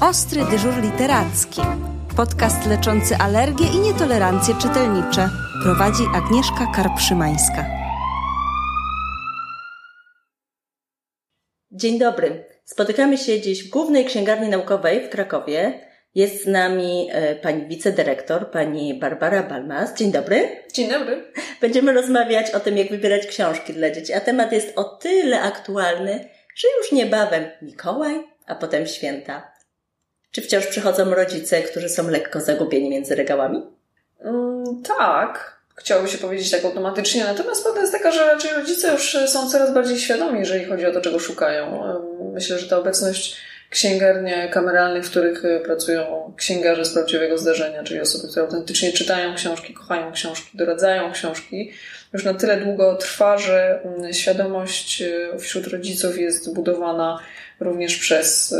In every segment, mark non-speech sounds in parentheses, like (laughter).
Ostry dyżur literacki. Podcast leczący alergie i nietolerancje czytelnicze. Prowadzi Agnieszka Karpszymańska. Dzień dobry. Spotykamy się dziś w Głównej Księgarni Naukowej w Krakowie. Jest z nami e, pani wicedyrektor, pani Barbara Balmas. Dzień dobry. Dzień dobry. Będziemy rozmawiać o tym, jak wybierać książki dla dzieci, a temat jest o tyle aktualny, że już niebawem Mikołaj, a potem święta. Czy wciąż przychodzą rodzice, którzy są lekko zagubieni między regałami? Mm, tak, chciałoby się powiedzieć tak automatycznie, natomiast prawda jest taka, że raczej rodzice już są coraz bardziej świadomi, jeżeli chodzi o to, czego szukają. Myślę, że ta obecność księgarni kameralnych, w których e, pracują księgarze z prawdziwego zdarzenia, czyli osoby, które autentycznie czytają książki, kochają książki, doradzają książki, już na tyle długo trwa, że mm, świadomość e, wśród rodziców jest budowana również przez,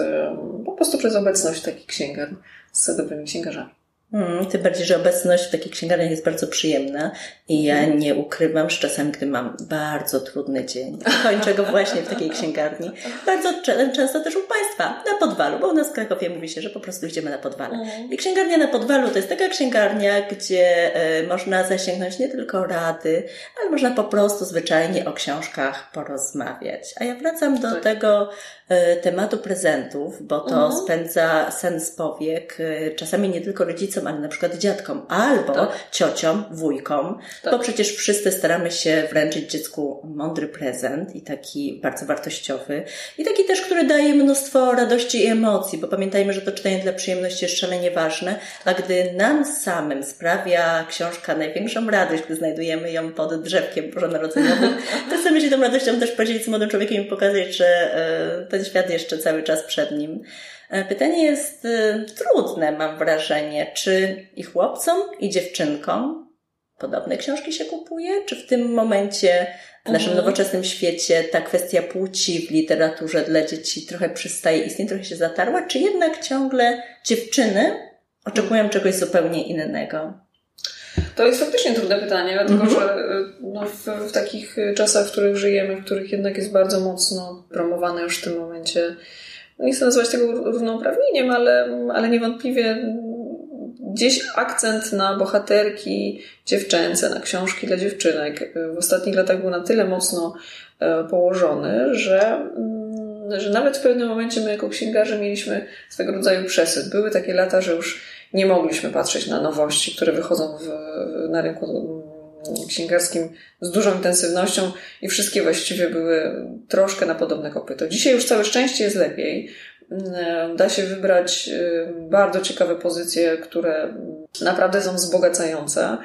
po prostu przez obecność takich księgarni z dobrymi księgarzami. Hmm, tym bardziej, że obecność w takich księgarniach jest bardzo przyjemna i ja mhm. nie ukrywam, że czasami, gdy mam bardzo trudny dzień, (laughs) kończę go właśnie w takiej księgarni. Bardzo często też u Państwa, na Podwalu, bo u nas w Krakowie mówi się, że po prostu idziemy na Podwale. Mhm. I księgarnia na Podwalu to jest taka księgarnia, gdzie e, można zasięgnąć nie tylko rady, ale można po prostu zwyczajnie o książkach porozmawiać. A ja wracam do tak. tego e, tematu prezentów, bo to mhm. spędza sens powiek, e, czasami nie tylko rodzicom, rodzicom, ale na przykład dziadkom, albo tak. ciociom, wujkom, tak. bo przecież wszyscy staramy się wręczyć dziecku mądry prezent i taki bardzo wartościowy i taki też, który daje mnóstwo radości i emocji, bo pamiętajmy, że to czytanie dla przyjemności jest szalenie ważne, a gdy nam samym sprawia książka największą radość, gdy znajdujemy ją pod drzewkiem bożonarodzeniowym, to chcemy się tą radością też podzielić z młodym człowiekiem i pokazać, że e, ten świat jeszcze cały czas przed nim. E, pytanie jest e, trudne, mam wrażenie. Czy i chłopcom, i dziewczynkom podobne książki się kupuje? Czy w tym momencie w naszym mhm. nowoczesnym świecie ta kwestia płci w literaturze dla dzieci trochę przystaje istnieje, trochę się zatarła? Czy jednak ciągle dziewczyny oczekują mhm. czegoś zupełnie innego? To jest faktycznie trudne pytanie, dlatego mhm. że no, w, w, takich czasach, w których żyjemy, w których jednak jest bardzo mocno promowane już w tym momencie nie chcę nazywać tego równouprawnieniem, ale, ale niewątpliwie gdzieś akcent na bohaterki dziewczęce, na książki dla dziewczynek w ostatnich latach był na tyle mocno e, położony, że, mm, że nawet w pewnym momencie my jako księgarze mieliśmy swego rodzaju przesyt. Były takie lata, że już nie mogliśmy patrzeć na nowości, które wychodzą w, na rynku księgarskim z dużą intensywnością i wszystkie właściwie były troszkę na podobne kopyto. Dzisiaj już całe szczęście jest lepiej. Mm, da się wybrać y, bardzo ciekawe pozycje, które naprawdę są wzbogacające.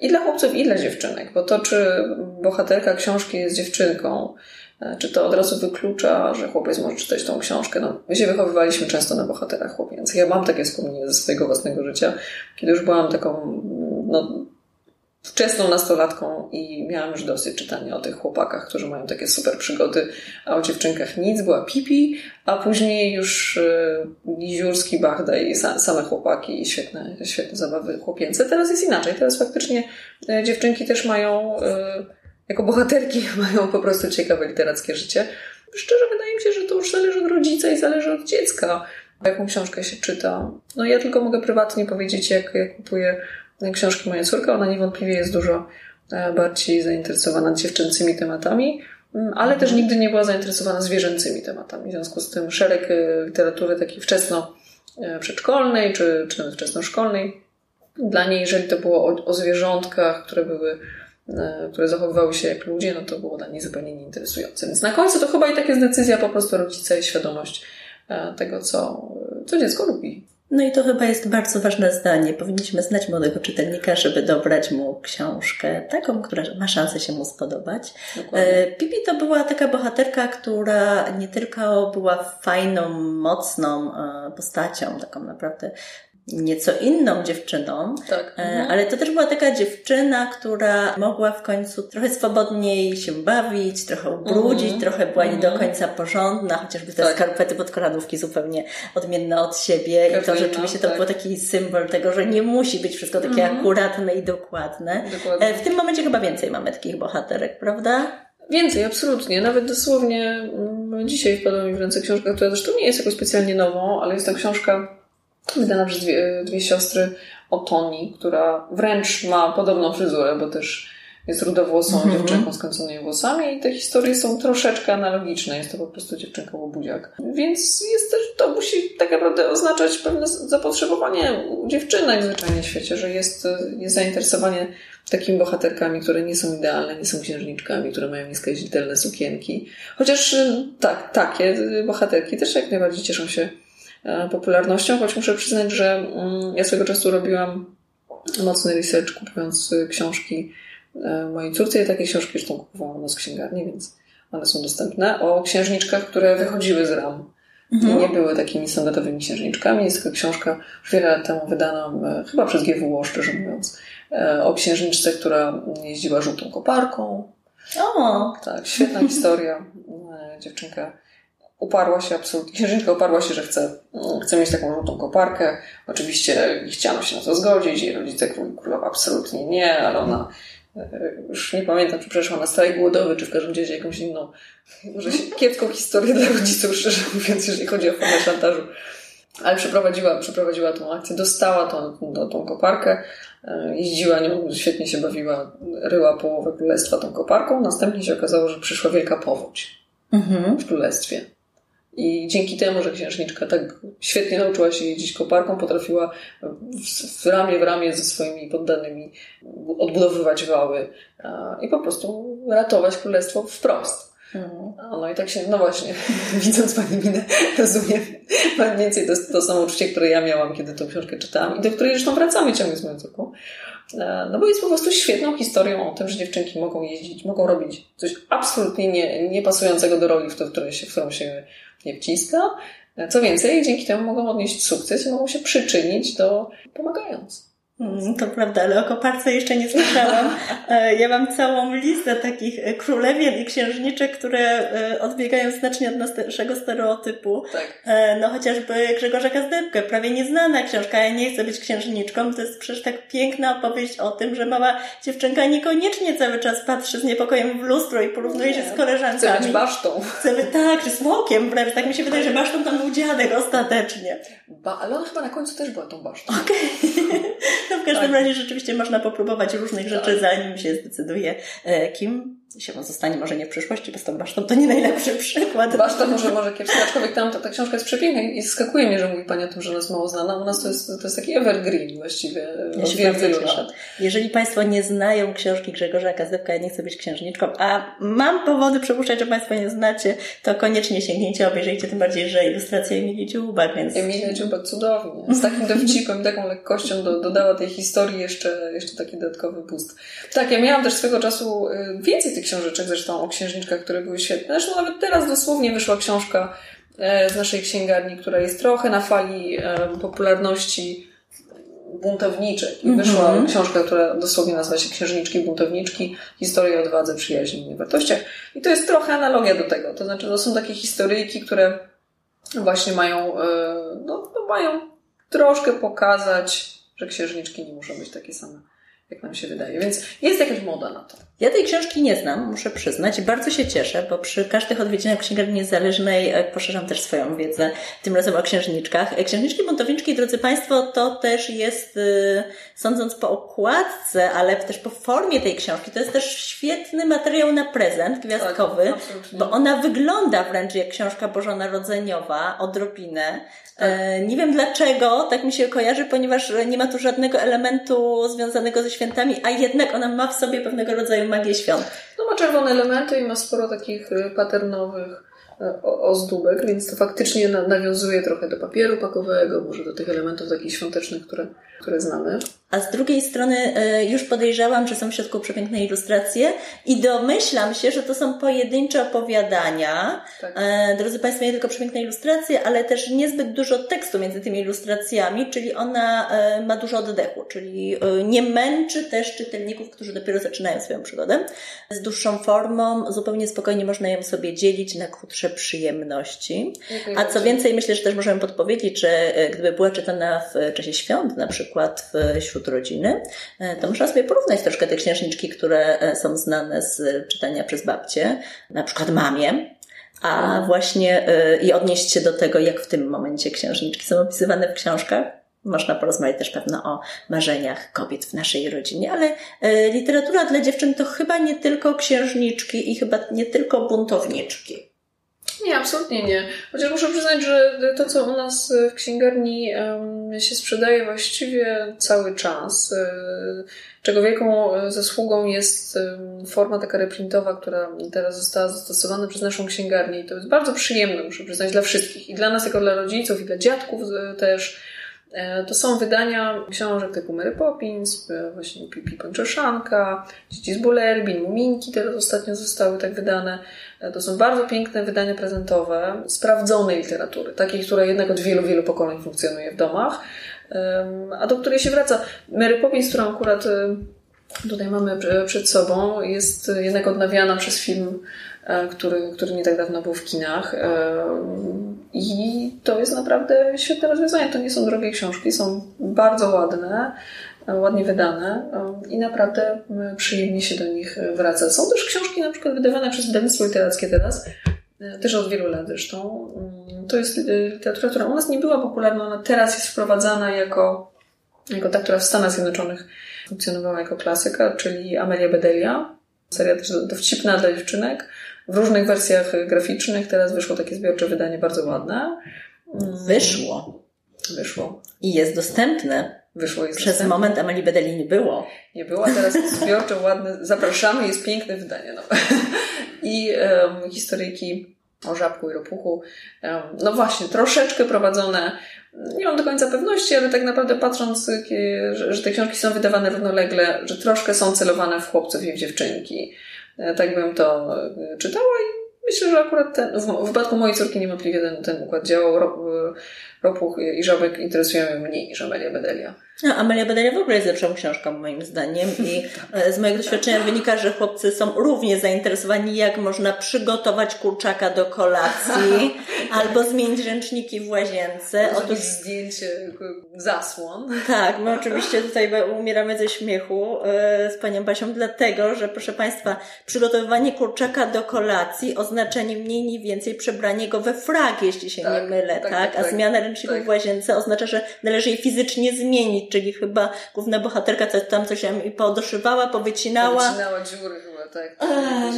I dla chłopców, i dla dziewczynek, bo to, czy bohaterka książki jest dziewczynką, e, czy to od razu wyklucza, że chłopiec może czytać tą książkę? No, my się wychowywaliśmy często na bohaterach chłopięcych. Ja mam takie wspomnienie ze swojego własnego życia, kiedy już byłam taką no, wczesną nastolatką i miałam już dosyć czytania o tych chłopakach, którzy mają takie super przygody, a o dziewczynkach nic, była Pipi, a później już Giziurski, Bachda i same chłopaki i świetne, świetne zabawy chłopięce. Teraz jest inaczej, teraz faktycznie e, dziewczynki też mają, e, jako bohaterki (laughs) mają po prostu ciekawe literackie życie. Szczerze wydaje mi się, że to już zależy od rodzica i zależy od dziecka, jaką książkę się czyta. No ja tylko mogę prywatnie powiedzieć, jak, jak kupuję książki Moja córka. Ona niewątpliwie jest dużo e, bardziej zainteresowana dziewczęcymi tematami, mm, ale też nigdy nie była zainteresowana zwierzęcymi tematami. W związku z tym szereg e, literatury takiej wczesno e, przedszkolnej czy, czy wczesnoszkolnej. Dla niej, jeżeli to było o, o zwierzątkach, które były które zachowywały się jak ludzie, no to było dla niej zupełnie nieinteresujące. Więc na końcu to chyba i tak jest decyzja po prostu rodzica i świadomość tego, co, co dziecko lubi. No i to chyba jest bardzo ważne zdanie. Powinniśmy znać młodego czytelnika, żeby dobrać mu książkę, taką, która ma szansę się mu spodobać. Dokładnie. E, Pipi to była taka bohaterka, która nie tylko była fajną, mocną e, postacią, taką naprawdę nieco inną dziewczyną, tak. E, mhm. ale to też była taka dziewczyna, która mogła w końcu trochę swobodniej się bawić, trochę ubrudzić, mhm. trochę była nie do mhm. końca porządna, chociażby te tak. skarpety podkolanówki zupełnie odmienne od siebie i to rzeczywiście to tak. był taki symbol tego, że nie musi być wszystko takie mhm. akuratne i dokładne. Dokładnie. E, w tym momencie chyba więcej mamy takich bohaterek, prawda? Więcej, absolutnie. Nawet dosłownie mm, dzisiaj wpadła mi w ręce książka, która zresztą nie jest jakoś specjalnie nową, ale jest to książka wydana przez dwie, dwie siostry o Toni, która wręcz ma podobną fryzurę, bo też jest rudowłosą mm -hmm. dziewczynką z kręconymi włosami i te historie są troszeczkę analogiczne. Jest to po prostu dziewczynka łobuziak. Więc jest też, to musi tak naprawdę oznaczać pewne zapotrzebowanie u dziewczynek zwyczajnie w świecie, że jest, jest zainteresowanie takimi bohaterkami, które nie są idealne, nie są księżniczkami, które mają nieskazitelne sukienki. Chociaż tak, takie bohaterki też jak najbardziej cieszą się popularnością, choć muszę przyznać, że mm, ja swego czasu robiłam mocny research kupując książki E, mojej córce i takie książki zresztą kupowałam z księgarni, więc one są dostępne, o księżniczkach, które wychodziły z ram. Mhm. Nie były takimi standardowymi księżniczkami. Jest taka książka już wiele lat temu wydana, e, chyba przez GWO, szczerze mówiąc, e, o księżniczce, która jeździła żółtą koparką. O! Tak, świetna (laughs) historia. Dziewczynka uparła się absolutnie, księżniczka uparła się, że chce, chce mieć taką żółtą koparkę. Oczywiście chciano się na to zgodzić, jej rodzice królowa absolutnie nie, ale ona już nie pamiętam, czy przeszła na strajk głodowy, czy w każdym razie jakąś inną, może kiepską historię dla rodziców, szczerze mówiąc, jeżeli chodzi o formę szantażu. Ale przeprowadziła, przeprowadziła tą akcję, dostała tą, tą, tą koparkę, e, jeździła nią, świetnie się bawiła, ryła połowę królestwa tą koparką. Następnie się okazało, że przyszła wielka powódź mhm. w królestwie. I dzięki temu, że księżniczka tak świetnie nauczyła się jeździć koparką, potrafiła w, w ramię w ramię ze swoimi poddanymi odbudowywać wały i po prostu ratować królestwo wprost. Mhm. No i tak się, no właśnie, (laughs) widząc Pani minę, rozumiem mniej więcej to, to samo uczucie, które ja miałam, kiedy tą książkę czytałam i do której zresztą wracamy ciągle z moją córką. No bo jest po prostu świetną historią o tym, że dziewczynki mogą jeździć, mogą robić coś absolutnie nie, pasującego do roli, w, to, w, się, w którą się nie wciska. Co więcej, dzięki temu mogą odnieść sukces i mogą się przyczynić do pomagając. Mm, to prawda, ale o koparce jeszcze nie słyszałam. (laughs) E, ja mam całą listę takich e, królewien i księżniczek, które e, odbiegają znacznie od naszego stereotypu. Tak. No chociażby Grzegorza Gazdebkę, prawie nieznana książka, ja nie chcę być księżniczką. To jest przecież tak piękna opowieść o tym, że mała dziewczynka niekoniecznie cały czas patrzy z niepokojem w lustro i porównuje się z koleżankami. Chce być basztą. Chce być, tak, czy smokiem wręcz. Tak mi się wydaje, że basztą tam był dziadek ostatecznie. Ba, ale ona chyba na końcu też była tą basztą. Okej. Okay. (laughs) No w każdym tak. razie rzeczywiście można popróbować różnych rzeczy, tak. zanim się zdecyduje, e, kim się zostanie może nie w przyszłości, bo z tą basztą to nie najlepszy przykład. Baszta może, może kiepska, aczkolwiek tam ta, ta książka jest przepiękna i skakuje mnie, że mówi Pani o tym, że ona jest mało znana. U nas to jest, to jest taki evergreen właściwie. Ja się bardzo cieszę. Jeżeli Państwo nie znają książki Grzegorza Kazdewka, ja nie chcę być księżniczką, a mam powody przypuszczać, że Państwo nie znacie, to koniecznie sięgnięcie, obejrzyjcie, tym bardziej, że ilustracja Emilii Dziubak, więc... Emilia Dziubak cudownie. Z takim dowcipem, taką lekkością do, dodała tej historii jeszcze, jeszcze taki dodatkowy boost. Tak, ja miałam też swego czasu y, więcej tych książeczek zresztą o księżniczkach, które były świetne. Zresztą nawet teraz dosłownie wyszła książka e, z naszej księgarni, która jest trochę na fali e, popularności buntowniczek. I wyszła mm -hmm. książka, która dosłownie nazywa się Księżniczki Buntowniczki, historia odwadze, przyjaźni i wartościach. I to jest trochę analogia do tego. To znaczy, to są takie historyjki, które właśnie mają, e, no, no mają troszkę pokazać, że księżniczki nie muszą być takie same jak nam się wydaje. Więc jest jakaś moda na to. Ja tej książki nie znam, muszę przyznać. Bardzo się cieszę, bo przy każdych odwiedzinach księgarni niezależnej e, poszerzam też swoją wiedzę, tym razem o księżniczkach. E, księżniczki buntowniczki, drodzy Państwo, to też jest, e, sądząc po okładce, ale też po formie tej książki, to jest też świetny materiał na prezent gwiazdkowy, tak, bo ona wygląda wręcz jak książka bożonarodzeniowa, odrobinę. Nie wiem dlaczego, tak mi się kojarzy, ponieważ nie ma tu żadnego elementu związanego ze świętami, a jednak ona ma w sobie pewnego rodzaju magię świąt. No ma czerwone elementy i ma sporo takich y, paternowych ozdóbek, więc to faktycznie nawiązuje trochę do papieru pakowego, może do tych elementów takich świątecznych, które, które znamy. A z drugiej strony e, już podejrzałam, że są w środku przepiękne ilustracje i domyślam się, że to są pojedyncze opowiadania. Tak. E, drodzy Państwo, nie tylko przepiękne ilustracje, ale też niezbyt dużo tekstu między tymi ilustracjami, czyli ona e, ma dużo oddechu, czyli nie męczy też czytelników, którzy dopiero zaczynają swoją przygodę. Z dłuższą formą zupełnie spokojnie można ją sobie dzielić na krótsze przyjemności. A co więcej, myślę, że też możemy podpowiedzieć, że gdyby była czytana w czasie świąt, na przykład w wśród rodziny, e, to można sobie porównać troszkę te księżniczki, które e, są znane z czytania przez babcie, na przykład mamie, a właśnie i odnieść się do tego, jak w tym momencie księżniczki są opisywane w książkach. Można porozmawiać też pewno o marzeniach kobiet w naszej rodzinie, ale literatura dla dziewczyn to chyba nie tylko księżniczki i chyba nie tylko buntowniczki. Nie, absolutnie nie. Chociaż muszę przyznać, że to, co u nas w księgarni się sprzedaje właściwie cały czas, um, czego wielką zasługą jest forma taka reprintowa, która teraz została zastosowana przez naszą księgarnię i to jest bardzo przyjemne, muszę przyznać, dla wszystkich. I dla nas, jako dla rodziców, i dla dziadków też. E, to są wydania książek typu Mary Poppins, e, właśnie Pipi Pończoszanka, Dzieci z Bullerbin, Muminki teraz ostatnio zostały tak wydane. E, to są bardzo piękne wydania prezentowe, sprawdzonej literatury, takiej, która jednak od wielu, wielu pokoleń funkcjonuje w domach, a do której się wraca. Mary Poppins, którą akurat tutaj mamy przed sobą, jest jednak odnawiana przez film, który, który nie tak dawno był w kinach. I to jest naprawdę świetne rozwiązanie. To nie są drogie książki, są bardzo ładne, ładnie wydane i naprawdę przyjemnie się do nich wraca. Są też książki na przykład wydawane przez wydawnictwo literackie teraz, też od wielu lat zresztą. To jest literatura, która u nas nie była popularna, ona teraz jest wprowadzana jako, jako ta, która w Stanach Zjednoczonych funkcjonowała jako klasyka, czyli Amelia Bedelia. Seria też dowcipna dla dziewczynek w różnych wersjach graficznych. Teraz wyszło takie zbiorcze wydanie bardzo ładne. Wyszło. Wyszło. I jest dostępne. Wyszło jest Przez dostępne. moment Amelii Bedeli nie było. Nie było, teraz jest zbiorcze, ładne. Zapraszamy, jest piękne wydanie. No. I um, historyjki o żabku i ropuchu. Um, no właśnie, troszeczkę prowadzone. Nie mam do końca pewności, ale tak naprawdę patrząc, że, że te książki są wydawane równolegle, że troszkę są celowane w chłopców i w dziewczynki. E, tak bym to e, czytała i myślę, że akurat ten, w wypadku mojej córki niewątpliwie ten, ten układ działał. E, ropuch i żabek interesują mnie mniej niż Amelia Bedelia. No, Amelia Bedelia w ogóle jest lepszą książką moim zdaniem i (laughs) z mojego doświadczenia wynika, że chłopcy są równie zainteresowani, jak można przygotować kurczaka do kolacji (laughs) albo zmienić ręczniki w łazience. Otóż zdjęcie zasłon. Tak, my (laughs) oczywiście tutaj umieramy ze śmiechu z panią Basią, dlatego, że proszę Państwa, przygotowywanie kurczaka do kolacji oznacza nie mniej, nie więcej przebranie go we frak, jeśli się tak, nie mylę, tak? tak, A tak zmiana ręczników w łazience oznacza, że należy je fizycznie zmienić, czyli chyba główna bohaterka coś tam coś i podoszywała, powycinała. Powycinała dziury chyba, tak. A,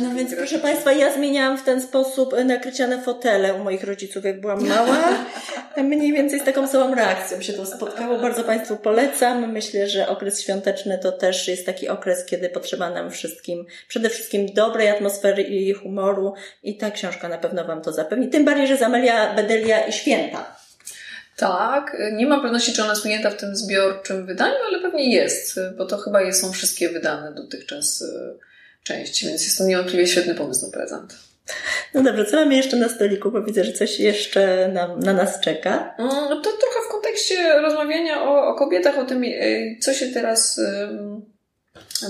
no więc proszę Państwa, ja zmieniałam w ten sposób nakrycia na fotele u moich rodziców, jak byłam mała. Mniej więcej z taką samą reakcją się to spotkało. Bardzo Państwu polecam. Myślę, że okres świąteczny to też jest taki okres, kiedy potrzeba nam wszystkim, przede wszystkim dobrej atmosfery i humoru i ta książka na pewno Wam to zapewni. Tym bardziej, że Zamelia Bedelia i Święta. Tak, nie mam pewności, czy ona jest ujęta w tym zbiorczym wydaniu, ale pewnie jest, bo to chyba są wszystkie wydane dotychczas części, więc jest to niewątpliwie świetny pomysł na prezent. No dobrze, co mamy jeszcze na stoliku? Bo widzę, że coś jeszcze na, na nas czeka. No to trochę w kontekście rozmawiania o, o kobietach, o tym, co się teraz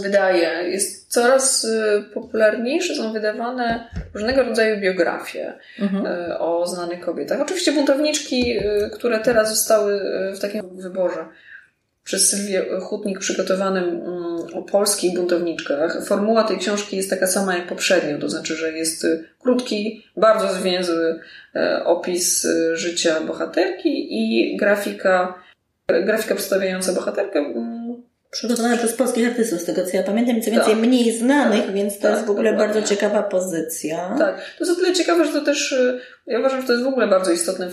wydaje. Jest coraz popularniejsze, są wydawane różnego rodzaju biografie mhm. o znanych kobietach. Oczywiście buntowniczki, które teraz zostały w takim wyborze przez Sylwię Hutnik przygotowanym o polskich buntowniczkach. Formuła tej książki jest taka sama jak poprzednio, to znaczy, że jest krótki, bardzo zwięzły opis życia bohaterki i grafika, grafika przedstawiająca bohaterkę Przygotowana przez polskich artystów, z tego co ja pamiętam, i co więcej tak. mniej znanych, tak, więc to tak, jest w ogóle bardzo ciekawa pozycja. Tak, to jest o tyle ciekawe, że to też, ja uważam, że to jest w ogóle bardzo istotne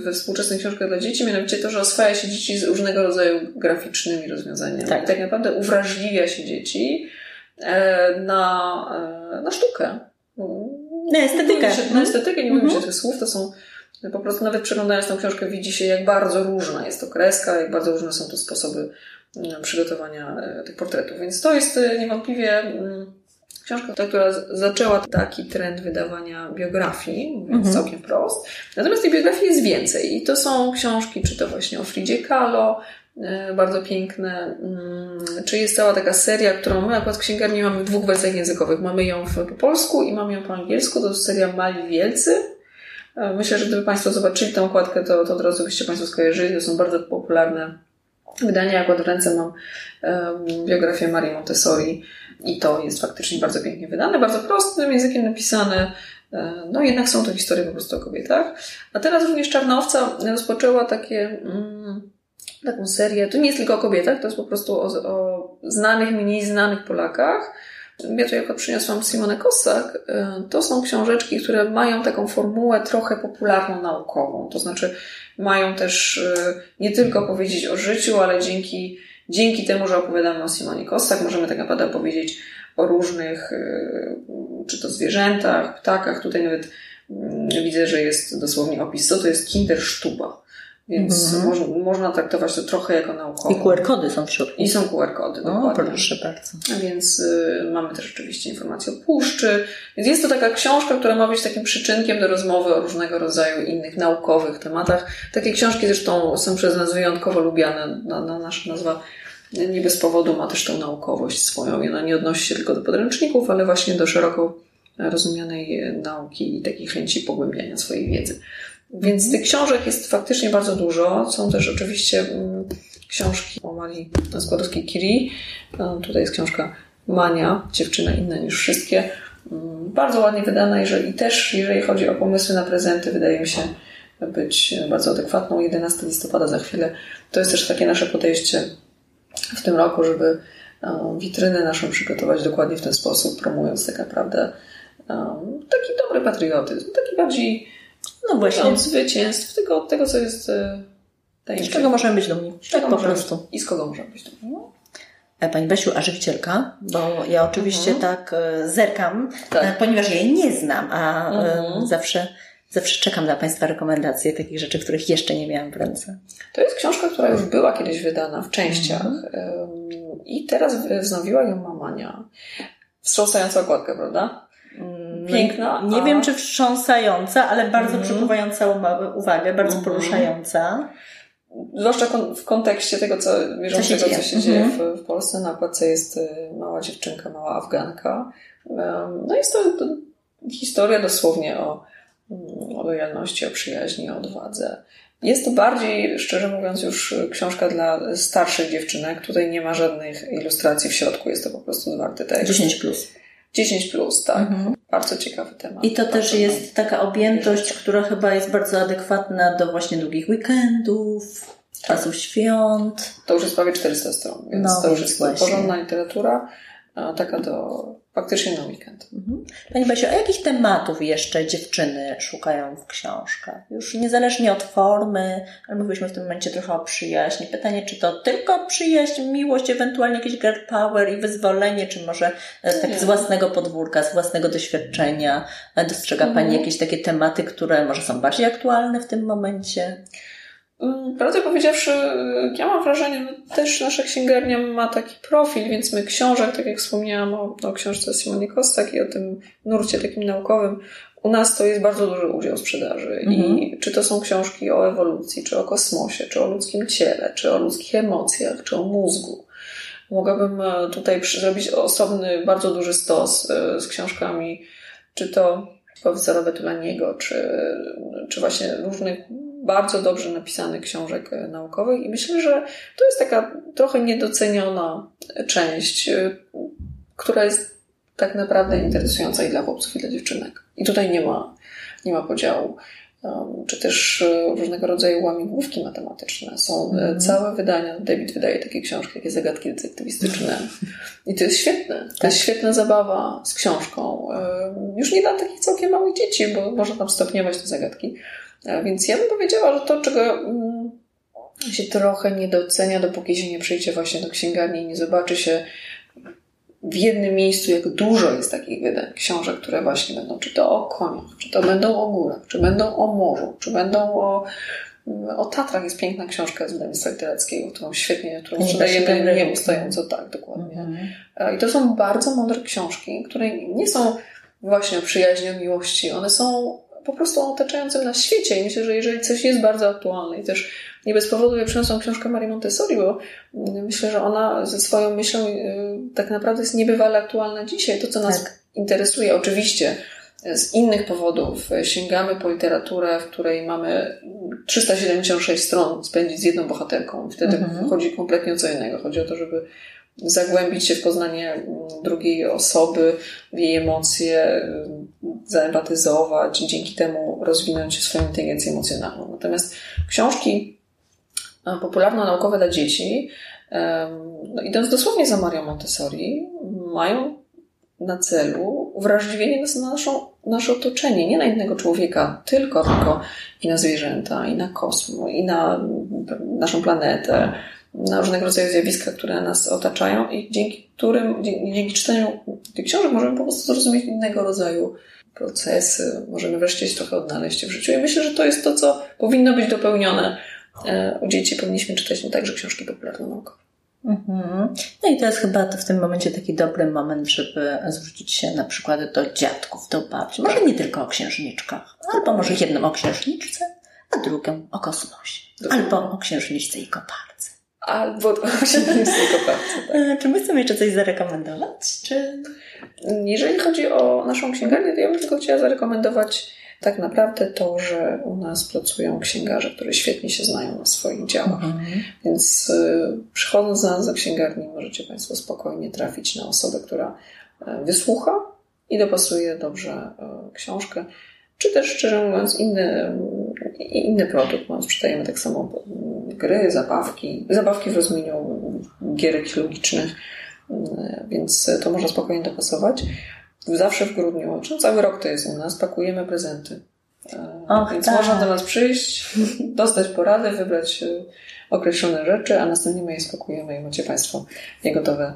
we współczesnych książkach dla dzieci, mianowicie to, że oswaja się dzieci z różnego rodzaju graficznymi rozwiązaniami. Tak. I tak naprawdę uwrażliwia się dzieci na, na sztukę. Na estetykę. Na estetykę, nie mówię mhm. się tych słów, to są po prostu nawet przeglądając tę książkę widzi się, jak bardzo różna jest to kreska, jak bardzo różne są to sposoby przygotowania e, tych portretów. Więc to jest e, niewątpliwie mm, książka, ta, która zaczęła taki trend wydawania biografii, mówiąc mhm. całkiem wprost. Natomiast tej biografii jest więcej. I to są książki, czy to właśnie o Fridzie Kahlo, e, bardzo piękne. Mm, czy jest cała taka seria, którą my akurat w księgarni mamy w dwóch wersjach językowych. Mamy ją po polsku i mamy ją po angielsku. To jest seria Mali Wielcy. Myślę, że gdyby Państwo zobaczyli tę okładkę, to, to od razu byście Państwo skojarzyli. To są bardzo popularne wydania. Akurat w ręce mam biografię Marii Montessori i to jest faktycznie bardzo pięknie wydane, bardzo prostym językiem napisane. no jednak są to historie po prostu o kobietach. A teraz również Czarnowca rozpoczęła takie, mm, taką serię, to nie jest tylko o kobietach, to jest po prostu o, o znanych, mniej znanych Polakach. Ja tu jako przyniosłam Simone Kossak. To są książeczki, które mają taką formułę trochę popularną naukową. To znaczy mają też nie tylko powiedzieć o życiu, ale dzięki, dzięki temu, że opowiadamy o Simonie Kossak, możemy tak naprawdę powiedzieć o różnych, y, czy to zwierzętach, ptakach. Tutaj nawet mm, widzę, że jest dosłownie opis, co to jest Kinderstuba. Więc mm można traktować to trochę jako naukowo. I QR-kody są w środku. I są QR-kody, dokładnie. proszę bardzo. Więc y, mamy też oczywiście informacje o puszczy. Więc jest to taka książka, która ma być takim przyczynkiem do rozmowy o różnego rodzaju innych naukowych tematach. Takie książki zresztą są przez nas wyjątkowo lubiane. Na, na nasza nazwa nie bez powodu ma też tą naukowość swoją. I ona nie odnosi się tylko do podręczników, ale właśnie do szeroko rozumianej nauki i takiej chęci pogłębiania swojej wiedzy. Więc tych książek jest faktycznie bardzo dużo. Są też oczywiście mm, książki o Marii Skłodowskiej Curie. No, tutaj jest książka Mania, dziewczyna inna niż wszystkie. Mm, bardzo ładnie wydana, jeżeli też, jeżeli chodzi o pomysły na prezenty, wydaje mi się być bardzo adekwatną. 11 listopada za chwilę. To jest też takie nasze podejście w tym roku, żeby e, witrynę naszą przygotować dokładnie w ten sposób, promując tak naprawdę um, taki dobry patriotyzm, taki bardziej no właśnie od zwycięstw, tego, tego co jest e, tajemnicze. Z czego możemy być dumni. Tak po prostu. I z kogo możemy być dumni. No. E, pani Basiu, a żywicielka? Bo ja oczywiście mhm. tak zerkam, tak. ponieważ jej nie znam, a mhm. zawsze zawsze czekam na Państwa rekomendacje takich rzeczy, których jeszcze nie miałam w ręce. To jest książka, która już była kiedyś wydana w częściach mm. i teraz wznowiła ją Mamania. Wstrząsająca okładka, prawda? Mm, Piękna. Nie a... wiem, czy wstrząsająca, ale bardzo mm. przykuwająca uwagę, bardzo mm. poruszająca. Zwłaszcza w kontekście tego, co, co się dzieje, co się dzieje w, w, Polsce. Na okładce jest y, mała dziewczynka, mała Afganka. No jest to historia dosłownie o o lojalności, o przyjaźni, o odwadze. Jest to bardziej, szczerze mówiąc, już książka dla starszych dziewczynek. Tutaj nie ma żadnych ilustracji w środku, jest to po prostu zwarty tekst. 10 plus. 10 plus, tak. Mhm. Bardzo ciekawy temat. I to też jest taka objętość, która chyba jest bardzo adekwatna do właśnie długich weekendów, tak. czasów świąt. To już jest prawie 400 stron, więc no, to już jest właśnie. porządna literatura, taka do faktycznie na weekend. Mhm. Pani Basiu, a jakich tematów jeszcze dziewczyny szukają w książkach? Już niezależnie od formy, ale mówiliśmy w tym momencie trochę o przyjaźni. Pytanie, czy to tylko przyjaźń, miłość, ewentualnie jakiś girl power i wyzwolenie, czy może e, tak z własnego podwórka, z własnego doświadczenia e, dostrzega Pani mhm. jakieś takie tematy, które może są bardziej aktualne w tym momencie? Mm, prawdę powiedziawszy, ja mam wrażenie, że też nasza księgarnia ma taki profil, więc my książek, tak jak wspomniałam o, o książce Simonie Kostak i o tym nurcie takim naukowym, u nas to jest bardzo duży udział sprzedaży. Mhm. I czy to są książki o ewolucji, czy o kosmosie, czy o ludzkim ciele, czy o ludzkich emocjach, czy o mózgu. Mogłabym e, tutaj zrobić osobny, bardzo duży stos e, z książkami, czy to profesora Betulaniego, czy, czy właśnie różnych bardzo dobrze napisanych książek e, naukowych i myślę, że to jest taka trochę niedoceniona część, e, która jest tak naprawdę interesująca i dla chłopców, i dla dziewczynek. I tutaj nie ma, nie ma podziału. Um, czy też e, różnego rodzaju łamigłówki matematyczne. Są mm. całe wydania. David wydaje takie książki, takie zagadki detektywistyczne. I to jest świetne. To jest świetna zabawa z książką. Już nie dla takich całkiem małych dzieci, bo można tam stopniować te zagadki. Więc ja bym powiedziała, że to, czego mm, się trochę nie docenia, dopóki się nie przyjdzie właśnie do księgarni i nie zobaczy się w jednym miejscu, jak dużo jest takich wydań książek, które właśnie będą, czy to o koniach, czy to będą o górach, czy będą o morzu, czy będą o, mm, o Tatrach. Jest piękna książka z wydawnictwa literackiego, którą świetnie, którą sprzedajemy nieustająco, tak, dokładnie. Mhm. I to są bardzo mądre książki, które nie są właśnie o przyjaźni, o miłości. One są po prostu o otaczającym nas świecie. I myślę, że jeżeli coś jest bardzo aktualne i też nie bez powodu ja przyniosłam książkę Marii Montessori, bo myślę, że ona ze swoją myślą y, tak naprawdę jest niebywale aktualna dzisiaj. To, co nas tak. interesuje, oczywiście z innych powodów sięgamy po literaturę, w której mamy 376 stron spędzić z jedną bohaterką. Wtedy mhm. chodzi kompletnie o co innego. Chodzi o to, żeby zagłębić się w poznanie mm, drugiej osoby, w jej emocje, zaempatyzować i dzięki temu rozwinąć swoją inteligencję emocjonalną. Natomiast książki popularno-naukowe dla dzieci, no, idąc dosłownie za Marią Montessori, mają na celu uwrażliwienie nas na naszą, nasze otoczenie, nie na innego człowieka, tylko, tylko i na zwierzęta, i na kosmos, i na naszą planetę, na różnego rodzaju zjawiska, które nas otaczają i dzięki którym, dzięki, czytaniu tych książek możemy po prostu zrozumieć innego rodzaju procesy, możemy wreszcie się trochę odnaleźć w życiu. I myślę, że to jest to, co powinno być dopełnione e, u dzieci. Powinniśmy czytać nie także książki popularno-naukowe. Mhm. No i to jest chyba w tym momencie taki dobry moment, żeby zwrócić się na przykład do dziadków, do babci. Może nie tylko o księżniczkach, albo może jedną o księżniczce, a drugą o kosmosie. Albo o księżniczce i koparce. Albo o księżniczce i koparce. Tak. Czy my chcemy jeszcze coś zarekomendować? Czy... Jeżeli chodzi o naszą księgarnię, to ja bym tylko chciała zarekomendować tak naprawdę to, że u nas pracują księgarze, które świetnie się znają na swoich działach. Mhm. Więc y, przychodząc za nas do księgarni, możecie Państwo spokojnie trafić na osobę, która y, wysłucha i dopasuje dobrze y, książkę. Czy też, szczerze mówiąc, inny, inny produkt. My sprzedajemy tak samo gry, zabawki, zabawki w rozumieniu gierek logicznych, więc to można spokojnie dopasować zawsze w grudniu, czy cały rok to jest u nas, pakujemy prezenty. E, Och, Więc tak. można do nas przyjść, (laughs) dostać poradę, wybrać e, określone rzeczy, a następnie my je spakujemy i macie Państwo je gotowe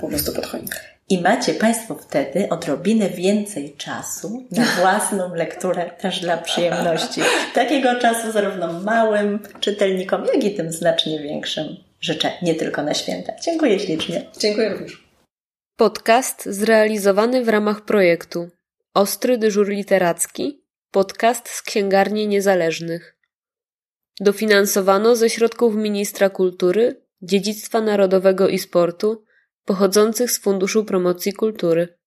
po prostu pod choinkę. I macie Państwo wtedy odrobinę więcej czasu na (laughs) własną lekturę, też dla przyjemności. Takiego czasu zarówno małym czytelnikom, jak i tym znacznie większym życzę, nie tylko na święta. Dziękuję ślicznie. Dziękuję również. Podcast zrealizowany w ramach projektu Ostry dyżur literacki, podcast z księgarni niezależnych. Dofinansowano ze środków Ministra Kultury, Dziedzictwa Narodowego i Sportu pochodzących z Funduszu Promocji Kultury.